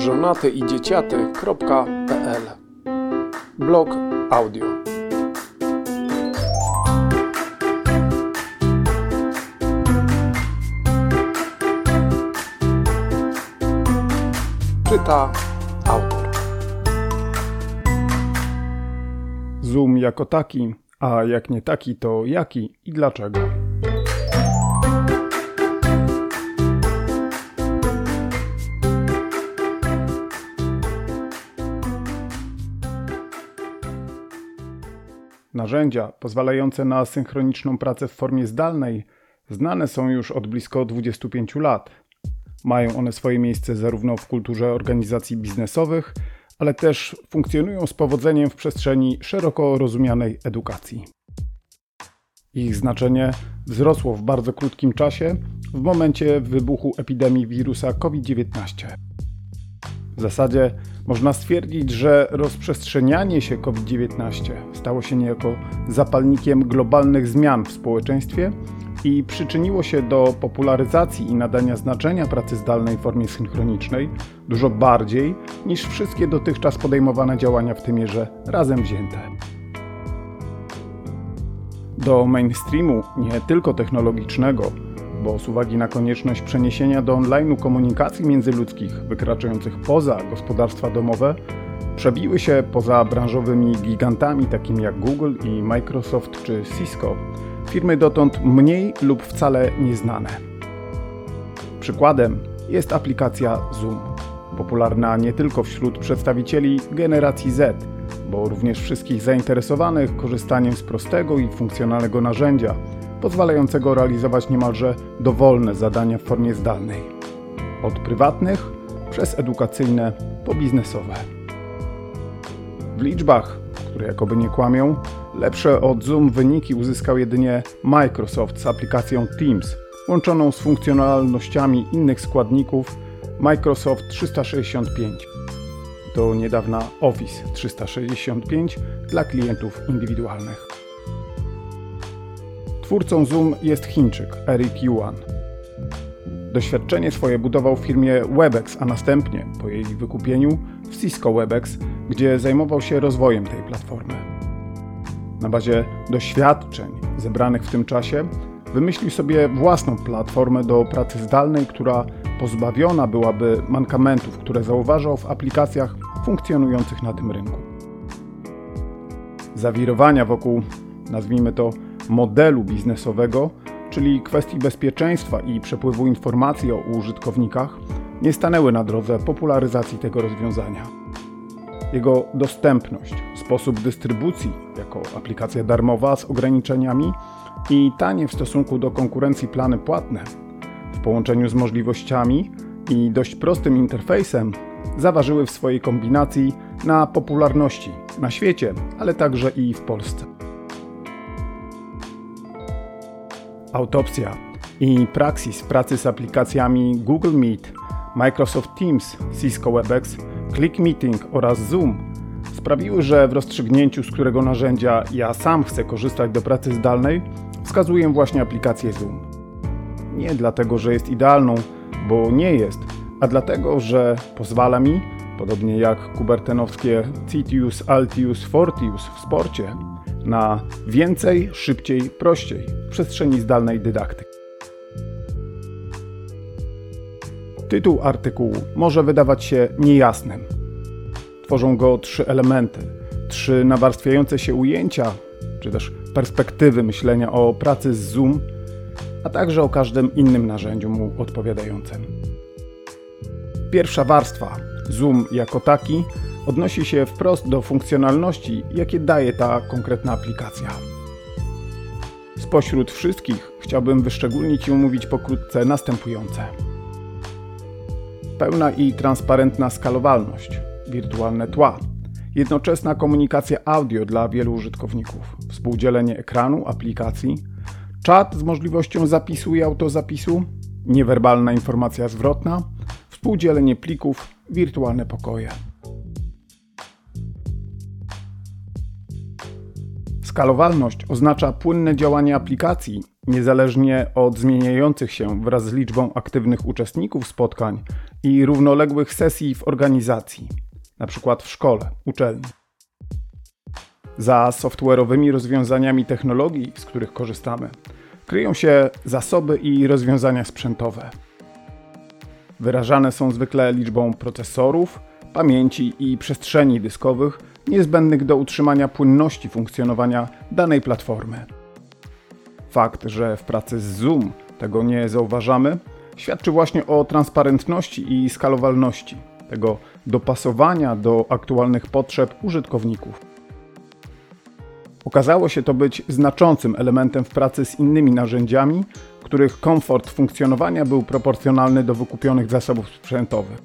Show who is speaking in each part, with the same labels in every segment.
Speaker 1: żonatyidzieciaty.pl Blog audio. Czyta autor.
Speaker 2: Zoom jako taki, a jak nie taki, to jaki i dlaczego? Narzędzia pozwalające na synchroniczną pracę w formie zdalnej znane są już od blisko 25 lat. Mają one swoje miejsce zarówno w kulturze organizacji biznesowych, ale też funkcjonują z powodzeniem w przestrzeni szeroko rozumianej edukacji. Ich znaczenie wzrosło w bardzo krótkim czasie w momencie wybuchu epidemii wirusa COVID-19. W zasadzie można stwierdzić, że rozprzestrzenianie się COVID-19 stało się niejako zapalnikiem globalnych zmian w społeczeństwie i przyczyniło się do popularyzacji i nadania znaczenia pracy zdalnej w formie synchronicznej dużo bardziej niż wszystkie dotychczas podejmowane działania w tym mierze razem wzięte. Do mainstreamu, nie tylko technologicznego, bo z uwagi na konieczność przeniesienia do online'u komunikacji międzyludzkich wykraczających poza gospodarstwa domowe, przebiły się poza branżowymi gigantami takimi jak Google i Microsoft czy Cisco, firmy dotąd mniej lub wcale nieznane. Przykładem jest aplikacja Zoom, popularna nie tylko wśród przedstawicieli generacji Z, bo również wszystkich zainteresowanych korzystaniem z prostego i funkcjonalnego narzędzia, pozwalającego realizować niemalże dowolne zadania w formie zdalnej. Od prywatnych przez edukacyjne po biznesowe. W liczbach, które jakoby nie kłamią, lepsze od Zoom wyniki uzyskał jedynie Microsoft z aplikacją Teams, łączoną z funkcjonalnościami innych składników Microsoft 365. Do niedawna Office 365 dla klientów indywidualnych. Twórcą Zoom jest Chińczyk Eric Yuan. Doświadczenie swoje budował w firmie Webex, a następnie, po jej wykupieniu, w Cisco Webex, gdzie zajmował się rozwojem tej platformy. Na bazie doświadczeń zebranych w tym czasie wymyślił sobie własną platformę do pracy zdalnej, która pozbawiona byłaby mankamentów, które zauważał w aplikacjach funkcjonujących na tym rynku. Zawirowania wokół, nazwijmy to, modelu biznesowego, czyli kwestii bezpieczeństwa i przepływu informacji o użytkownikach, nie stanęły na drodze popularyzacji tego rozwiązania. Jego dostępność, sposób dystrybucji jako aplikacja darmowa z ograniczeniami i tanie w stosunku do konkurencji plany płatne, w połączeniu z możliwościami i dość prostym interfejsem, zaważyły w swojej kombinacji na popularności na świecie, ale także i w Polsce. Autopsja i Praxis pracy z aplikacjami Google Meet, Microsoft Teams, Cisco WebEx, Click Meeting oraz Zoom sprawiły, że w rozstrzygnięciu, z którego narzędzia ja sam chcę korzystać do pracy zdalnej, wskazuję właśnie aplikację Zoom. Nie dlatego, że jest idealną, bo nie jest, a dlatego, że pozwala mi, podobnie jak kubertenowskie Citius, Altius, Fortius w sporcie, na więcej, szybciej, prościej w przestrzeni zdalnej dydaktyki. Tytuł artykułu może wydawać się niejasnym. Tworzą go trzy elementy, trzy nawarstwiające się ujęcia, czy też perspektywy myślenia o pracy z Zoom, a także o każdym innym narzędziu mu odpowiadającym. Pierwsza warstwa, Zoom jako taki, odnosi się wprost do funkcjonalności, jakie daje ta konkretna aplikacja. Spośród wszystkich chciałbym wyszczególnić i omówić pokrótce następujące. Pełna i transparentna skalowalność, wirtualne tła, jednoczesna komunikacja audio dla wielu użytkowników, współdzielenie ekranu, aplikacji, czat z możliwością zapisu i autozapisu, niewerbalna informacja zwrotna, współdzielenie plików, wirtualne pokoje. Skalowalność oznacza płynne działanie aplikacji, niezależnie od zmieniających się wraz z liczbą aktywnych uczestników spotkań i równoległych sesji w organizacji, np. w szkole, uczelni. Za software'owymi rozwiązaniami technologii, z których korzystamy, kryją się zasoby i rozwiązania sprzętowe. Wyrażane są zwykle liczbą procesorów, pamięci i przestrzeni dyskowych niezbędnych do utrzymania płynności funkcjonowania danej platformy. Fakt, że w pracy z Zoom tego nie zauważamy, świadczy właśnie o transparentności i skalowalności tego dopasowania do aktualnych potrzeb użytkowników. Okazało się to być znaczącym elementem w pracy z innymi narzędziami, których komfort funkcjonowania był proporcjonalny do wykupionych zasobów sprzętowych.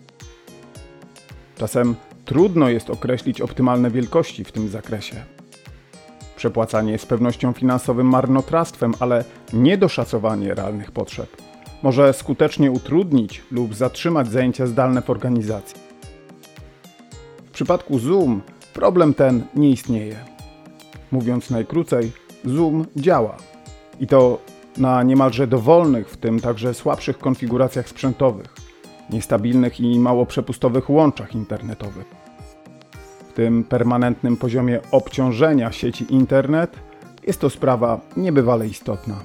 Speaker 2: Czasem trudno jest określić optymalne wielkości w tym zakresie. Przepłacanie jest z pewnością finansowym marnotrawstwem, ale niedoszacowanie realnych potrzeb może skutecznie utrudnić lub zatrzymać zajęcia zdalne w organizacji. W przypadku Zoom problem ten nie istnieje. Mówiąc najkrócej, Zoom działa. I to na niemalże dowolnych, w tym także słabszych konfiguracjach sprzętowych, niestabilnych i mało przepustowych łączach internetowych. W tym permanentnym poziomie obciążenia sieci internet jest to sprawa niebywale istotna.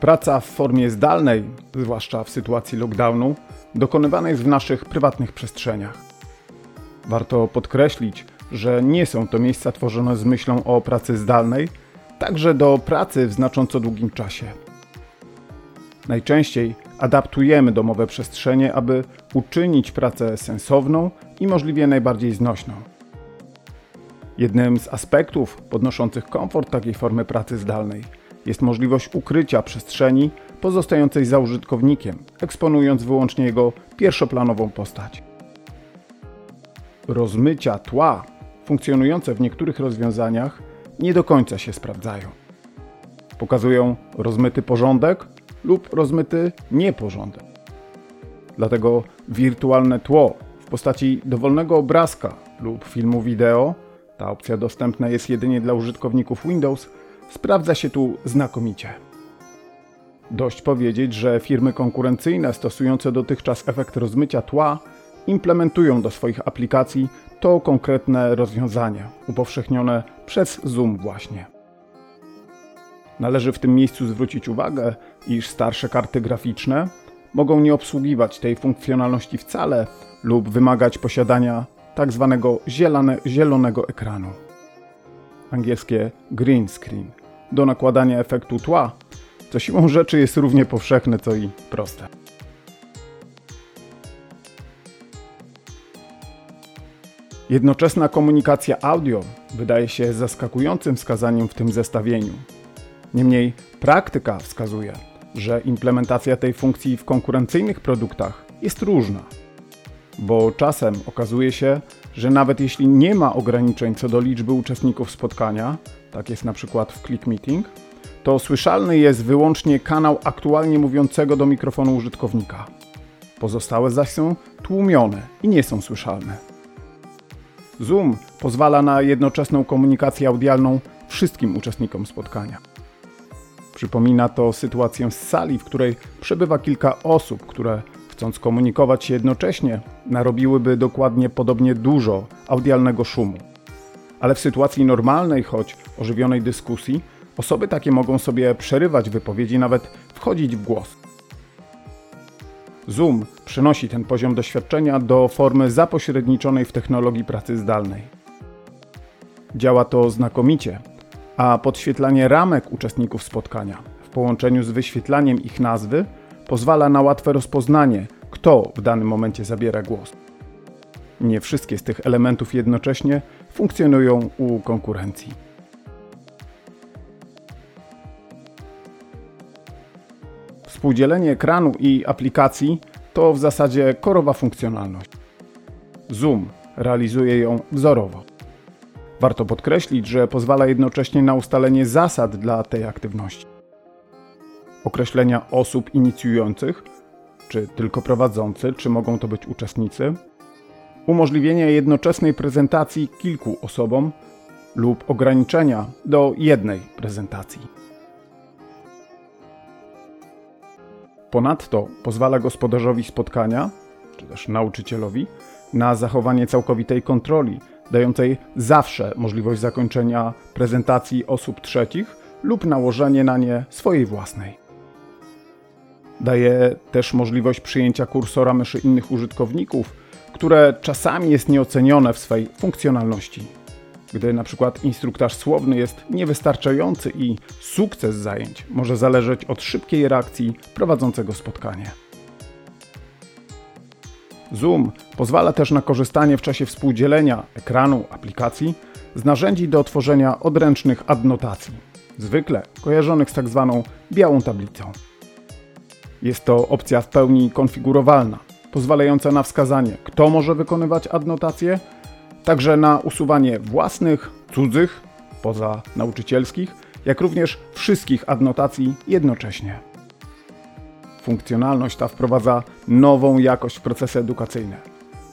Speaker 2: Praca w formie zdalnej, zwłaszcza w sytuacji lockdownu, dokonywana jest w naszych prywatnych przestrzeniach. Warto podkreślić, że nie są to miejsca tworzone z myślą o pracy zdalnej, także do pracy w znacząco długim czasie. Najczęściej adaptujemy domowe przestrzenie, aby uczynić pracę sensowną i możliwie najbardziej znośną. Jednym z aspektów podnoszących komfort takiej formy pracy zdalnej jest możliwość ukrycia przestrzeni pozostającej za użytkownikiem, eksponując wyłącznie jego pierwszoplanową postać. Rozmycia tła funkcjonujące w niektórych rozwiązaniach nie do końca się sprawdzają. Pokazują rozmyty porządek lub rozmyty nieporządek. Dlatego wirtualne tło w postaci dowolnego obrazka lub filmu wideo, ta opcja dostępna jest jedynie dla użytkowników Windows, sprawdza się tu znakomicie. Dość powiedzieć, że firmy konkurencyjne stosujące dotychczas efekt rozmycia tła implementują do swoich aplikacji to konkretne rozwiązanie, upowszechnione przez Zoom właśnie. Należy w tym miejscu zwrócić uwagę, iż starsze karty graficzne mogą nie obsługiwać tej funkcjonalności wcale lub wymagać posiadania tzw. Tak zielone, zielonego ekranu. Angielskie green screen do nakładania efektu tła, co siłą rzeczy jest równie powszechne co i proste. Jednoczesna komunikacja audio wydaje się zaskakującym wskazaniem w tym zestawieniu. Niemniej praktyka wskazuje, że implementacja tej funkcji w konkurencyjnych produktach jest różna, bo czasem okazuje się, że nawet jeśli nie ma ograniczeń co do liczby uczestników spotkania, tak jest na przykład w Click Meeting, to słyszalny jest wyłącznie kanał aktualnie mówiącego do mikrofonu użytkownika. Pozostałe zaś są tłumione i nie są słyszalne. Zoom pozwala na jednoczesną komunikację audialną wszystkim uczestnikom spotkania. Przypomina to sytuację z sali, w której przebywa kilka osób, które chcąc komunikować się jednocześnie, narobiłyby dokładnie podobnie dużo audialnego szumu. Ale w sytuacji normalnej, choć ożywionej dyskusji, osoby takie mogą sobie przerywać wypowiedzi, nawet wchodzić w głos. Zoom przenosi ten poziom doświadczenia do formy zapośredniczonej w technologii pracy zdalnej. Działa to znakomicie, a podświetlanie ramek uczestników spotkania w połączeniu z wyświetlaniem ich nazwy pozwala na łatwe rozpoznanie, kto w danym momencie zabiera głos. Nie wszystkie z tych elementów jednocześnie funkcjonują u konkurencji. Współdzielenie ekranu i aplikacji to w zasadzie korowa funkcjonalność. Zoom realizuje ją wzorowo. Warto podkreślić, że pozwala jednocześnie na ustalenie zasad dla tej aktywności. Określenia osób inicjujących, czy tylko prowadzący, czy mogą to być uczestnicy, umożliwienie jednoczesnej prezentacji kilku osobom lub ograniczenia do jednej prezentacji. Ponadto pozwala gospodarzowi spotkania, czy też nauczycielowi, na zachowanie całkowitej kontroli, dającej zawsze możliwość zakończenia prezentacji osób trzecich lub nałożenie na nie swojej własnej. Daje też możliwość przyjęcia kursora myszy innych użytkowników, które czasami jest nieocenione w swej funkcjonalności. Gdy na przykład instruktaż słowny jest niewystarczający i sukces zajęć może zależeć od szybkiej reakcji prowadzącego spotkanie. Zoom pozwala też na korzystanie w czasie współdzielenia ekranu aplikacji z narzędzi do tworzenia odręcznych adnotacji, zwykle kojarzonych z tak zwaną białą tablicą. Jest to opcja w pełni konfigurowalna, pozwalająca na wskazanie, kto może wykonywać adnotacje, także na usuwanie własnych, cudzych, poza nauczycielskich, jak również wszystkich adnotacji jednocześnie. Funkcjonalność ta wprowadza nową jakość w procesy edukacyjne.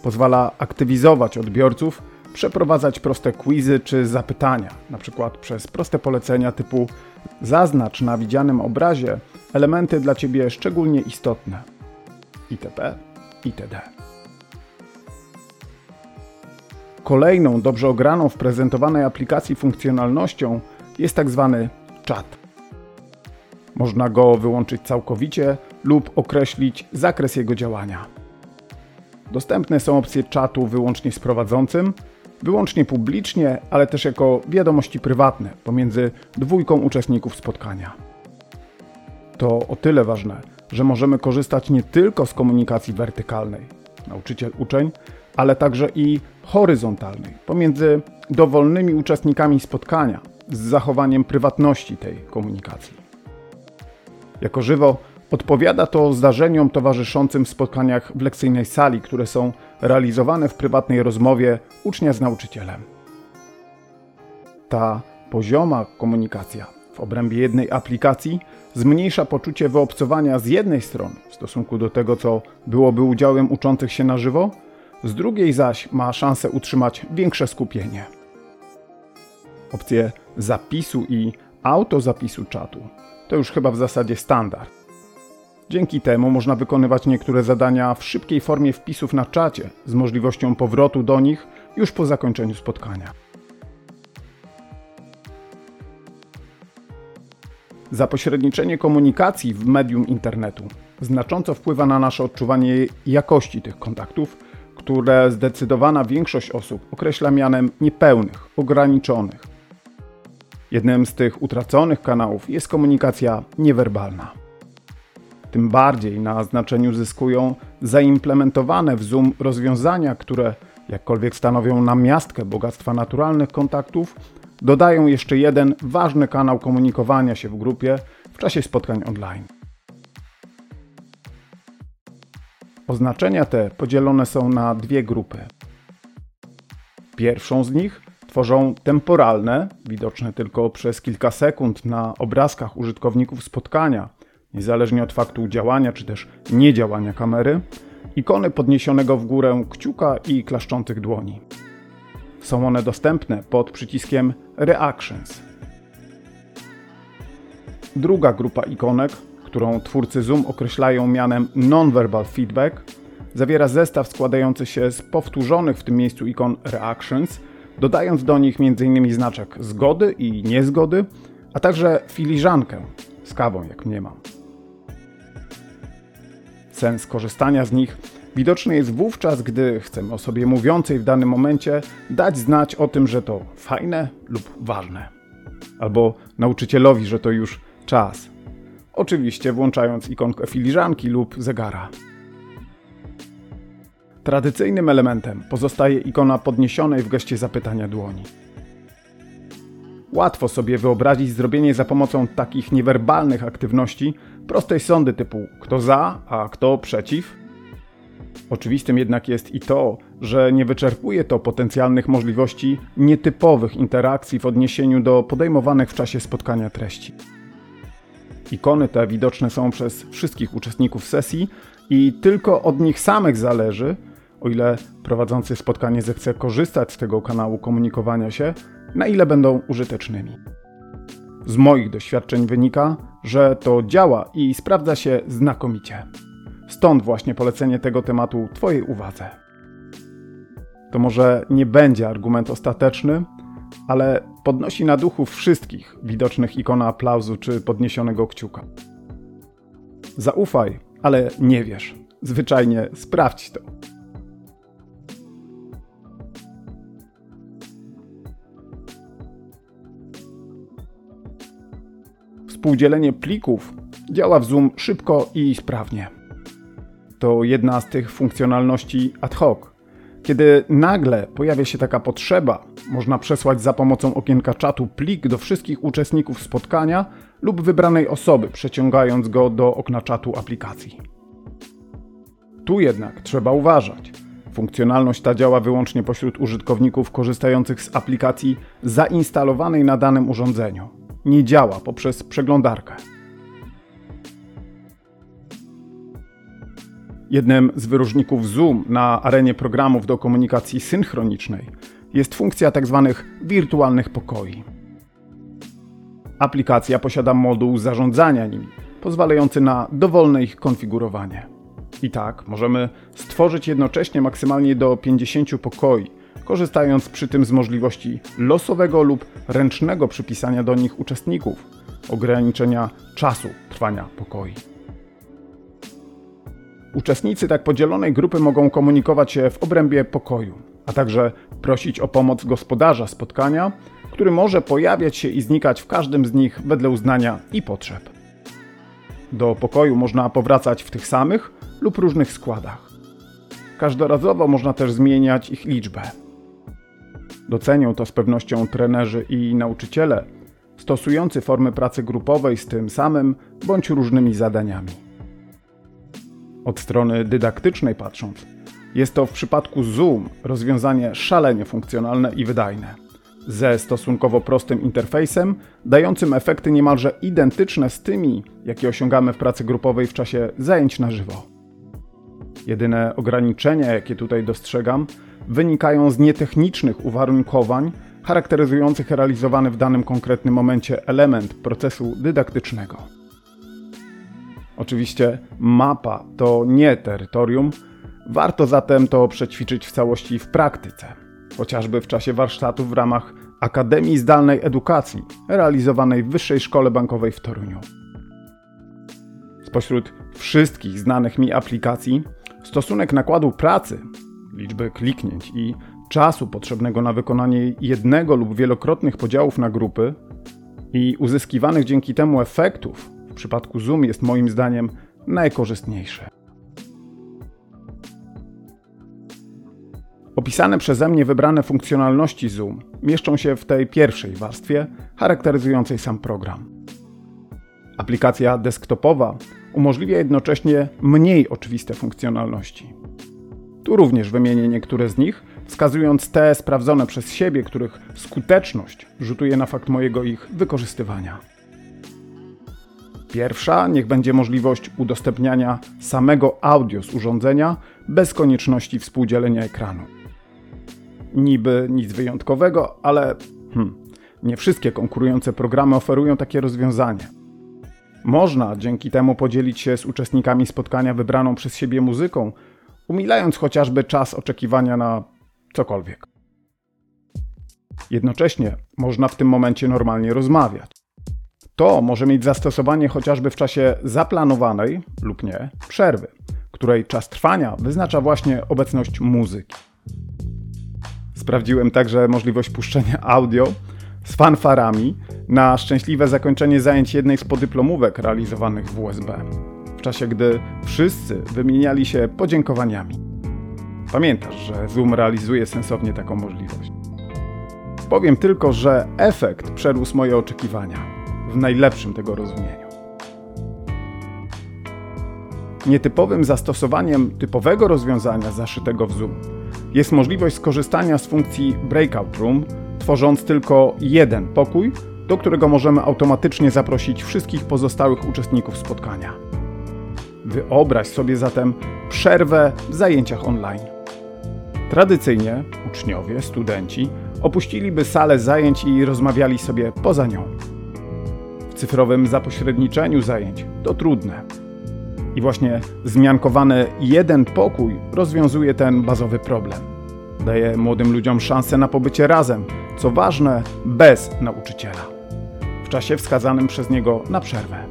Speaker 2: Pozwala aktywizować odbiorców, przeprowadzać proste quizy czy zapytania, np. przez proste polecenia typu zaznacz na widzianym obrazie elementy dla Ciebie szczególnie istotne itp. itd. Kolejną dobrze ograną w prezentowanej aplikacji funkcjonalnością jest tak zwany czat. Można go wyłączyć całkowicie lub określić zakres jego działania. Dostępne są opcje czatu wyłącznie z prowadzącym, wyłącznie publicznie, ale też jako wiadomości prywatne pomiędzy dwójką uczestników spotkania. To o tyle ważne, że możemy korzystać nie tylko z komunikacji wertykalnej, nauczyciel-uczeń, ale także i horyzontalnej, pomiędzy dowolnymi uczestnikami spotkania, z zachowaniem prywatności tej komunikacji. Jako żywo odpowiada to zdarzeniom towarzyszącym w spotkaniach w lekcyjnej sali, które są realizowane w prywatnej rozmowie ucznia z nauczycielem. Ta pozioma komunikacja w obrębie jednej aplikacji zmniejsza poczucie wyobcowania z jednej strony w stosunku do tego, co byłoby udziałem uczących się na żywo, z drugiej zaś ma szansę utrzymać większe skupienie. Opcje zapisu i autozapisu czatu to już chyba w zasadzie standard. Dzięki temu można wykonywać niektóre zadania w szybkiej formie wpisów na czacie z możliwością powrotu do nich już po zakończeniu spotkania. Zapośredniczenie komunikacji w medium internetu znacząco wpływa na nasze odczuwanie jakości tych kontaktów, które zdecydowana większość osób określa mianem niepełnych, ograniczonych. Jednym z tych utraconych kanałów jest komunikacja niewerbalna. Tym bardziej na znaczeniu zyskują zaimplementowane w Zoom rozwiązania, które, jakkolwiek stanowią namiastkę bogactwa naturalnych kontaktów, dodają jeszcze jeden ważny kanał komunikowania się w grupie w czasie spotkań online. Oznaczenia te podzielone są na dwie grupy. Pierwszą z nich tworzą temporalne, widoczne tylko przez kilka sekund na obrazkach użytkowników spotkania, niezależnie od faktu działania czy też niedziałania kamery, ikony podniesionego w górę kciuka i klaszczących dłoni. Są one dostępne pod przyciskiem Reactions. Druga grupa ikonek, którą twórcy Zoom określają mianem Nonverbal Feedback, zawiera zestaw składający się z powtórzonych w tym miejscu ikon Reactions, dodając do nich m.in. znaczek zgody i niezgody, a także filiżankę z kawą, jak mniemam. Sens korzystania z nich widoczny jest wówczas, gdy chcemy osobie mówiącej w danym momencie dać znać o tym, że to fajne lub ważne. Albo nauczycielowi, że to już czas. Oczywiście włączając ikonkę filiżanki lub zegara. Tradycyjnym elementem pozostaje ikona podniesionej w geście zapytania dłoni. Łatwo sobie wyobrazić zrobienie za pomocą takich niewerbalnych aktywności prostej sondy typu kto za, a kto przeciw. Oczywistym jednak jest i to, że nie wyczerpuje to potencjalnych możliwości nietypowych interakcji w odniesieniu do podejmowanych w czasie spotkania treści. Ikony te widoczne są przez wszystkich uczestników sesji i tylko od nich samych zależy, o ile prowadzący spotkanie zechce korzystać z tego kanału komunikowania się, na ile będą użytecznymi. Z moich doświadczeń wynika, że to działa i sprawdza się znakomicie. Stąd właśnie polecenie tego tematu Twojej uwadze. To może nie będzie argument ostateczny, ale podnosi na duchu wszystkich widocznych ikona aplauzu czy podniesionego kciuka. Zaufaj, ale nie wiesz. Zwyczajnie sprawdź to. Współdzielenie plików działa w Zoom szybko i sprawnie. To jedna z tych funkcjonalności ad hoc. Kiedy nagle pojawia się taka potrzeba, można przesłać za pomocą okienka czatu plik do wszystkich uczestników spotkania lub wybranej osoby, przeciągając go do okna czatu aplikacji. Tu jednak trzeba uważać. Funkcjonalność ta działa wyłącznie pośród użytkowników korzystających z aplikacji zainstalowanej na danym urządzeniu. Nie działa poprzez przeglądarkę. Jednym z wyróżników Zoom na arenie programów do komunikacji synchronicznej jest funkcja tzw. Tak wirtualnych pokoi. Aplikacja posiada moduł zarządzania nimi, pozwalający na dowolne ich konfigurowanie. I tak możemy stworzyć jednocześnie maksymalnie do 50 pokoi, korzystając przy tym z możliwości losowego lub ręcznego przypisania do nich uczestników, ograniczenia czasu trwania pokoi. Uczestnicy tak podzielonej grupy mogą komunikować się w obrębie pokoju, a także prosić o pomoc gospodarza spotkania, który może pojawiać się i znikać w każdym z nich wedle uznania i potrzeb. Do pokoju można powracać w tych samych lub różnych składach. Każdorazowo można też zmieniać ich liczbę. Docenią to z pewnością trenerzy i nauczyciele, stosujący formy pracy grupowej z tym samym bądź różnymi zadaniami. Od strony dydaktycznej patrząc, jest to w przypadku Zoom rozwiązanie szalenie funkcjonalne i wydajne. Ze stosunkowo prostym interfejsem, dającym efekty niemalże identyczne z tymi, jakie osiągamy w pracy grupowej w czasie zajęć na żywo. Jedyne ograniczenia, jakie tutaj dostrzegam, wynikają z nietechnicznych uwarunkowań charakteryzujących realizowany w danym konkretnym momencie element procesu dydaktycznego. Oczywiście mapa to nie terytorium, warto zatem to przećwiczyć w całości w praktyce, chociażby w czasie warsztatów w ramach Akademii Zdalnej Edukacji realizowanej w Wyższej Szkole Bankowej w Toruniu. Spośród wszystkich znanych mi aplikacji, stosunek nakładu pracy, liczby kliknięć i czasu potrzebnego na wykonanie jednego lub wielokrotnych podziałów na grupy i uzyskiwanych dzięki temu efektów przypadku Zoom jest moim zdaniem najkorzystniejsze. Opisane przeze mnie wybrane funkcjonalności Zoom mieszczą się w tej pierwszej warstwie charakteryzującej sam program. Aplikacja desktopowa umożliwia jednocześnie mniej oczywiste funkcjonalności. Tu również wymienię niektóre z nich, wskazując te sprawdzone przez siebie, których skuteczność rzutuje na fakt mojego ich wykorzystywania. Pierwsza niech będzie możliwość udostępniania samego audio z urządzenia bez konieczności współdzielenia ekranu. Niby nic wyjątkowego, ale hmm, nie wszystkie konkurujące programy oferują takie rozwiązanie. Można dzięki temu podzielić się z uczestnikami spotkania wybraną przez siebie muzyką, umilając chociażby czas oczekiwania na cokolwiek. Jednocześnie można w tym momencie normalnie rozmawiać. To może mieć zastosowanie chociażby w czasie zaplanowanej lub nie przerwy, której czas trwania wyznacza właśnie obecność muzyki. Sprawdziłem także możliwość puszczenia audio z fanfarami na szczęśliwe zakończenie zajęć jednej z podyplomówek realizowanych w USB, w czasie gdy wszyscy wymieniali się podziękowaniami. Pamiętasz, że Zoom realizuje sensownie taką możliwość. Powiem tylko, że efekt przerósł moje oczekiwania w najlepszym tego rozumieniu. Nietypowym zastosowaniem typowego rozwiązania zaszytego w Zoom jest możliwość skorzystania z funkcji Breakout Room, tworząc tylko jeden pokój, do którego możemy automatycznie zaprosić wszystkich pozostałych uczestników spotkania. Wyobraź sobie zatem przerwę w zajęciach online. Tradycyjnie uczniowie, studenci opuściliby salę zajęć i rozmawiali sobie poza nią cyfrowym zapośredniczeniu zajęć to trudne. I właśnie zmiankowany jeden pokój rozwiązuje ten bazowy problem. Daje młodym ludziom szansę na pobycie razem, co ważne, bez nauczyciela. W czasie wskazanym przez niego na przerwę.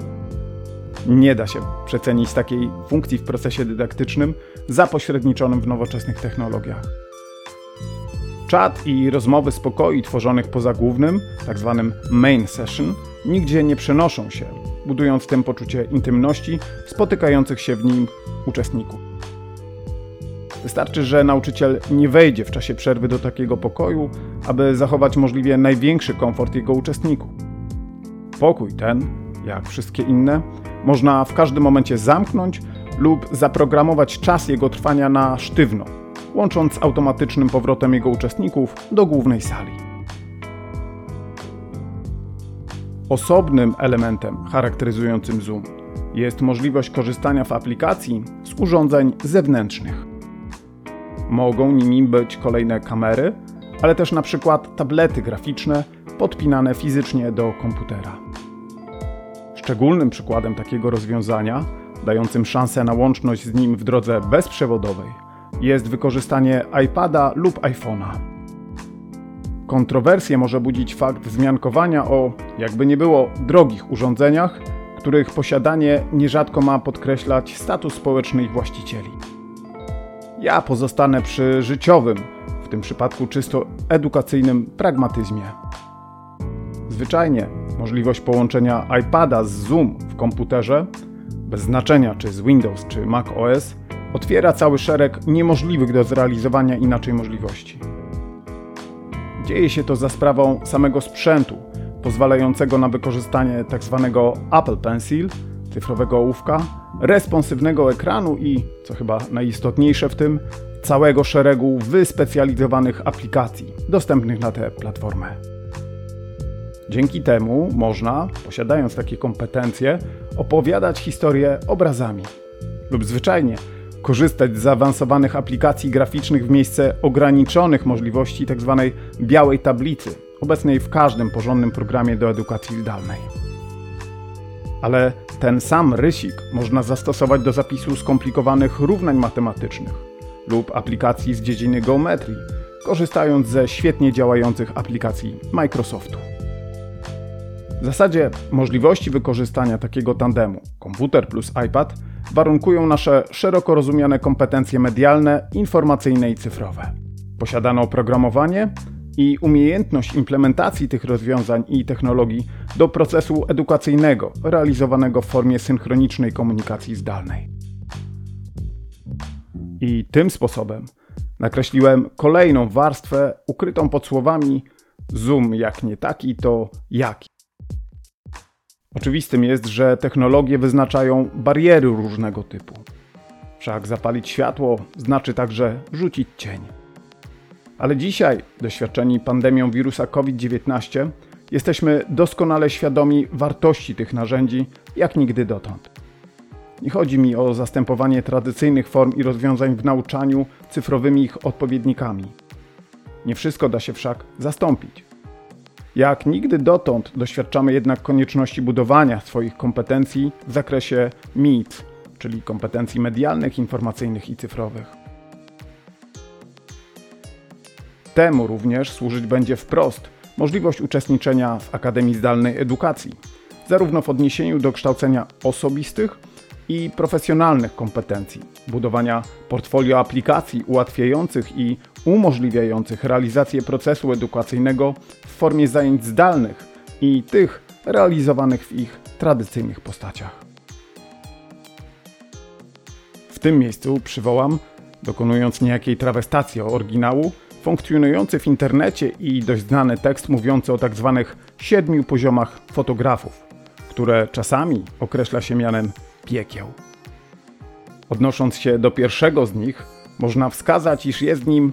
Speaker 2: Nie da się przecenić takiej funkcji w procesie dydaktycznym zapośredniczonym w nowoczesnych technologiach. Czat i rozmowy z tworzonych poza głównym, tzw. Tak main session, nigdzie nie przenoszą się, budując tym poczucie intymności spotykających się w nim uczestników. Wystarczy, że nauczyciel nie wejdzie w czasie przerwy do takiego pokoju, aby zachować możliwie największy komfort jego uczestników. Pokój ten, jak wszystkie inne, można w każdym momencie zamknąć lub zaprogramować czas jego trwania na sztywno, łącząc automatycznym powrotem jego uczestników do głównej sali. Osobnym elementem charakteryzującym Zoom jest możliwość korzystania w aplikacji z urządzeń zewnętrznych. Mogą nimi być kolejne kamery, ale też na przykład tablety graficzne podpinane fizycznie do komputera. Szczególnym przykładem takiego rozwiązania, dającym szansę na łączność z nim w drodze bezprzewodowej, jest wykorzystanie iPada lub iPhone'a. Kontrowersję może budzić fakt wzmiankowania o, jakby nie było, drogich urządzeniach, których posiadanie nierzadko ma podkreślać status społeczny ich właścicieli. Ja pozostanę przy życiowym, w tym przypadku czysto edukacyjnym pragmatyzmie. Zwyczajnie możliwość połączenia iPada z Zoom w komputerze, bez znaczenia czy z Windows czy Mac OS, otwiera cały szereg niemożliwych do zrealizowania inaczej możliwości. Dzieje się to za sprawą samego sprzętu, pozwalającego na wykorzystanie tzw. Tak Apple Pencil, cyfrowego ołówka, responsywnego ekranu i, co chyba najistotniejsze w tym, całego szeregu wyspecjalizowanych aplikacji dostępnych na tę platformę. Dzięki temu można, posiadając takie kompetencje, opowiadać historię obrazami lub zwyczajnie korzystać z zaawansowanych aplikacji graficznych w miejsce ograniczonych możliwości tzw. Tak białej tablicy, obecnej w każdym porządnym programie do edukacji zdalnej. Ale ten sam rysik można zastosować do zapisu skomplikowanych równań matematycznych lub aplikacji z dziedziny geometrii, korzystając ze świetnie działających aplikacji Microsoftu. W zasadzie możliwości wykorzystania takiego tandemu komputer plus iPad warunkują nasze szeroko rozumiane kompetencje medialne, informacyjne i cyfrowe. Posiadane oprogramowanie i umiejętność implementacji tych rozwiązań i technologii do procesu edukacyjnego realizowanego w formie synchronicznej komunikacji zdalnej. I tym sposobem nakreśliłem kolejną warstwę ukrytą pod słowami Zoom jak nie taki, to jaki. Oczywistym jest, że technologie wyznaczają bariery różnego typu. Wszak zapalić światło znaczy także rzucić cień. Ale dzisiaj, doświadczeni pandemią wirusa COVID-19, jesteśmy doskonale świadomi wartości tych narzędzi jak nigdy dotąd. Nie chodzi mi o zastępowanie tradycyjnych form i rozwiązań w nauczaniu cyfrowymi ich odpowiednikami. Nie wszystko da się wszak zastąpić. Jak nigdy dotąd doświadczamy jednak konieczności budowania swoich kompetencji w zakresie MIT, czyli kompetencji medialnych, informacyjnych i cyfrowych. Temu również służyć będzie wprost możliwość uczestniczenia w Akademii Zdalnej Edukacji, zarówno w odniesieniu do kształcenia osobistych i profesjonalnych kompetencji, budowania portfolio aplikacji ułatwiających i umożliwiających realizację procesu edukacyjnego w formie zajęć zdalnych i tych realizowanych w ich tradycyjnych postaciach. W tym miejscu przywołam, dokonując niejakiej trawestacji oryginału, funkcjonujący w internecie i dość znany tekst mówiący o tzw. Tak siedmiu poziomach fotografów, które czasami określa się mianem piekieł. Odnosząc się do pierwszego z nich, można wskazać, iż jest nim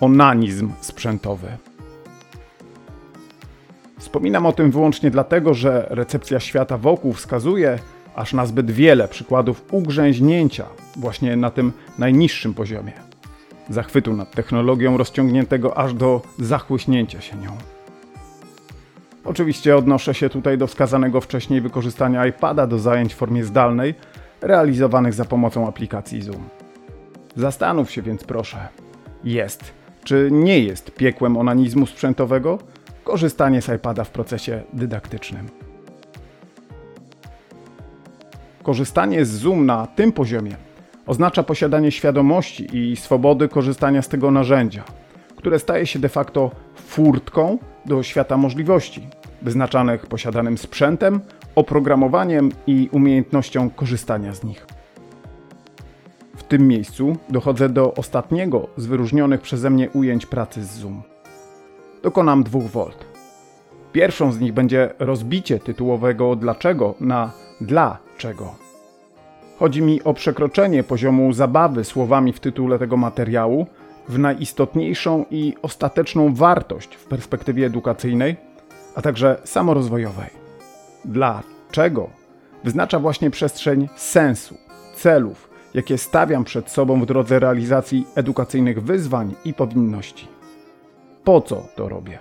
Speaker 2: onanizm sprzętowy. Wspominam o tym wyłącznie dlatego, że recepcja świata wokół wskazuje aż na zbyt wiele przykładów ugrzęźnięcia właśnie na tym najniższym poziomie. Zachwytu nad technologią rozciągniętego aż do zachłyśnięcia się nią. Oczywiście odnoszę się tutaj do wskazanego wcześniej wykorzystania iPada do zajęć w formie zdalnej, realizowanych za pomocą aplikacji Zoom. Zastanów się więc proszę, jest czy nie jest piekłem onanizmu sprzętowego korzystanie z iPada w procesie dydaktycznym. Korzystanie z Zoom na tym poziomie oznacza posiadanie świadomości i swobody korzystania z tego narzędzia, które staje się de facto furtką do świata możliwości, wyznaczanych posiadanym sprzętem, oprogramowaniem i umiejętnością korzystania z nich. W tym miejscu dochodzę do ostatniego z wyróżnionych przeze mnie ujęć pracy z Zoom. Dokonam dwóch volt. Pierwszą z nich będzie rozbicie tytułowego dlaczego na dlaczego. Chodzi mi o przekroczenie poziomu zabawy słowami w tytule tego materiału w najistotniejszą i ostateczną wartość w perspektywie edukacyjnej, a także samorozwojowej. Dlaczego wyznacza właśnie przestrzeń sensu, celów, jakie stawiam przed sobą w drodze realizacji edukacyjnych wyzwań i powinności. Po co to robię?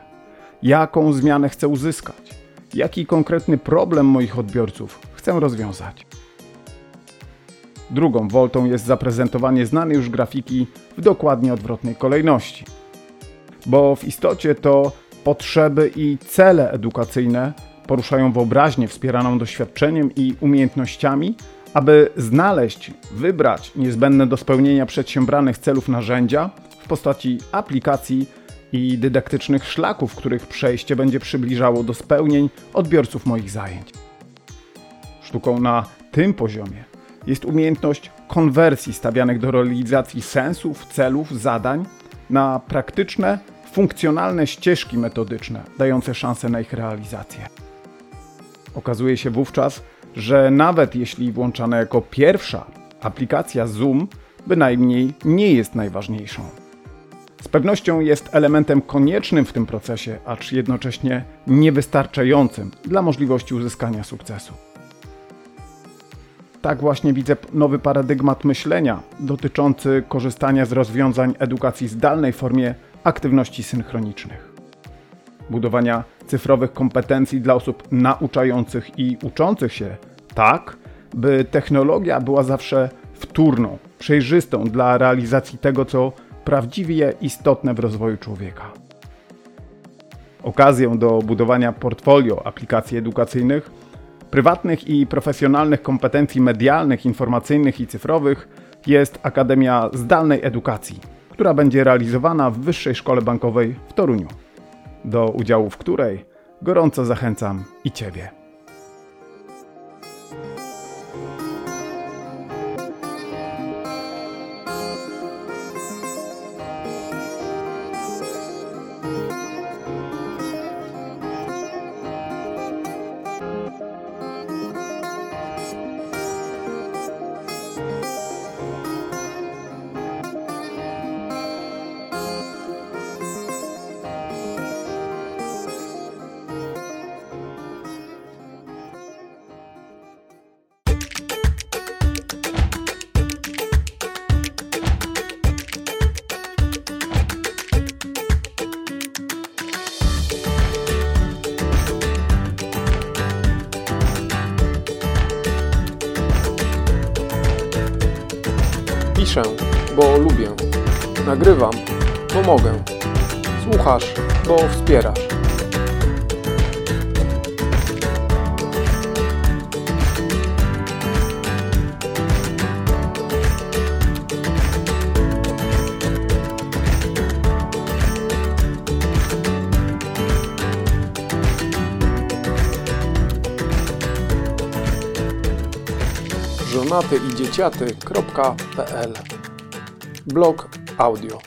Speaker 2: Jaką zmianę chcę uzyskać? Jaki konkretny problem moich odbiorców chcę rozwiązać? Drugą woltą jest zaprezentowanie znanej już grafiki w dokładnie odwrotnej kolejności. Bo w istocie to potrzeby i cele edukacyjne poruszają wyobraźnię wspieraną doświadczeniem i umiejętnościami, aby znaleźć, wybrać niezbędne do spełnienia przedsiębranych celów narzędzia w postaci aplikacji i dydaktycznych szlaków, których przejście będzie przybliżało do spełnień odbiorców moich zajęć. Sztuką na tym poziomie jest umiejętność konwersji stawianych do realizacji sensów, celów, zadań na praktyczne, funkcjonalne ścieżki metodyczne, dające szansę na ich realizację. Okazuje się wówczas, że nawet jeśli włączana jako pierwsza aplikacja Zoom bynajmniej nie jest najważniejszą. Z pewnością jest elementem koniecznym w tym procesie, acz jednocześnie niewystarczającym dla możliwości uzyskania sukcesu. Tak właśnie widzę nowy paradygmat myślenia dotyczący korzystania z rozwiązań edukacji zdalnej w formie aktywności synchronicznych. Budowania cyfrowych kompetencji dla osób nauczających i uczących się tak, by technologia była zawsze wtórną, przejrzystą dla realizacji tego, co prawdziwie istotne w rozwoju człowieka. Okazją do budowania portfolio aplikacji edukacyjnych prywatnych i profesjonalnych kompetencji medialnych, informacyjnych i cyfrowych jest Akademia Zdalnej Edukacji, która będzie realizowana w Wyższej Szkole Bankowej w Toruniu, do udziału w której gorąco zachęcam i Ciebie.
Speaker 1: Nagrywam, bo mogę. Słuchasz, bo wspierasz. żonaty i dzieciaty.pl Blog audio